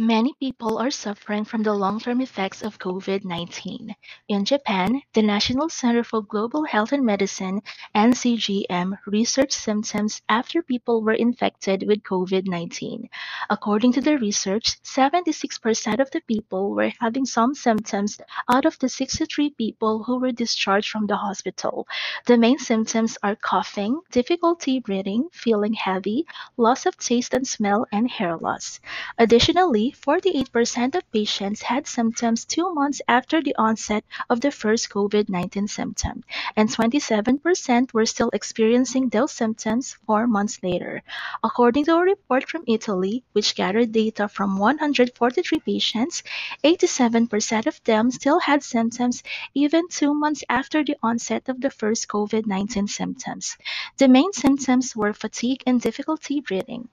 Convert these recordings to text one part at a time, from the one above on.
Many people are suffering from the long-term effects of COVID-19. In Japan, the National Center for Global Health and Medicine (NCGM) researched symptoms after people were infected with COVID-19. According to the research, 76% of the people were having some symptoms out of the 63 people who were discharged from the hospital. The main symptoms are coughing, difficulty breathing, feeling heavy, loss of taste and smell, and hair loss. Additionally, 48% of patients had symptoms two months after the onset of the first COVID-19 symptom, and 27% were still experiencing those symptoms four months later. According to a report from Italy, which gathered data from 143 patients, 87% of them still had symptoms even two months after the onset of the first COVID-19 symptoms. The main symptoms were fatigue and difficulty breathing.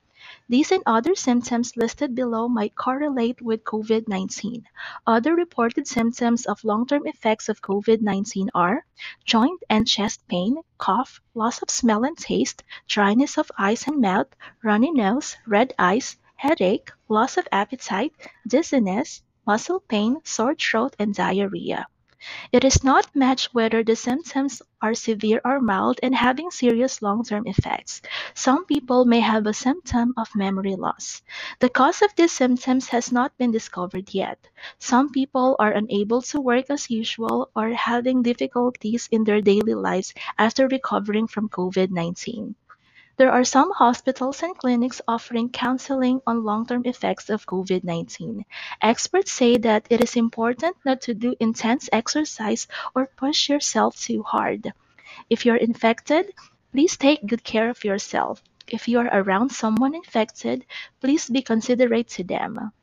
These and other symptoms listed below might correlate with COVID-19. Other reported symptoms of long-term effects of COVID-19 are joint and chest pain, cough, loss of smell and taste, dryness of eyes and mouth, runny nose, red eyes, headache, loss of appetite, dizziness, muscle pain, sore throat, and diarrhea. It is not matched whether the symptoms are severe or mild and having serious long-term effects. Some people may have a symptom of memory loss. The cause of these symptoms has not been discovered yet. Some people are unable to work as usual or having difficulties in their daily lives after recovering from COVID-19. There are some hospitals and clinics offering counseling on long-term effects of COVID-19. Experts say that it is important not to do intense exercise or push yourself too hard. If you're infected, please take good care of yourself. If you are around someone infected, please be considerate to them.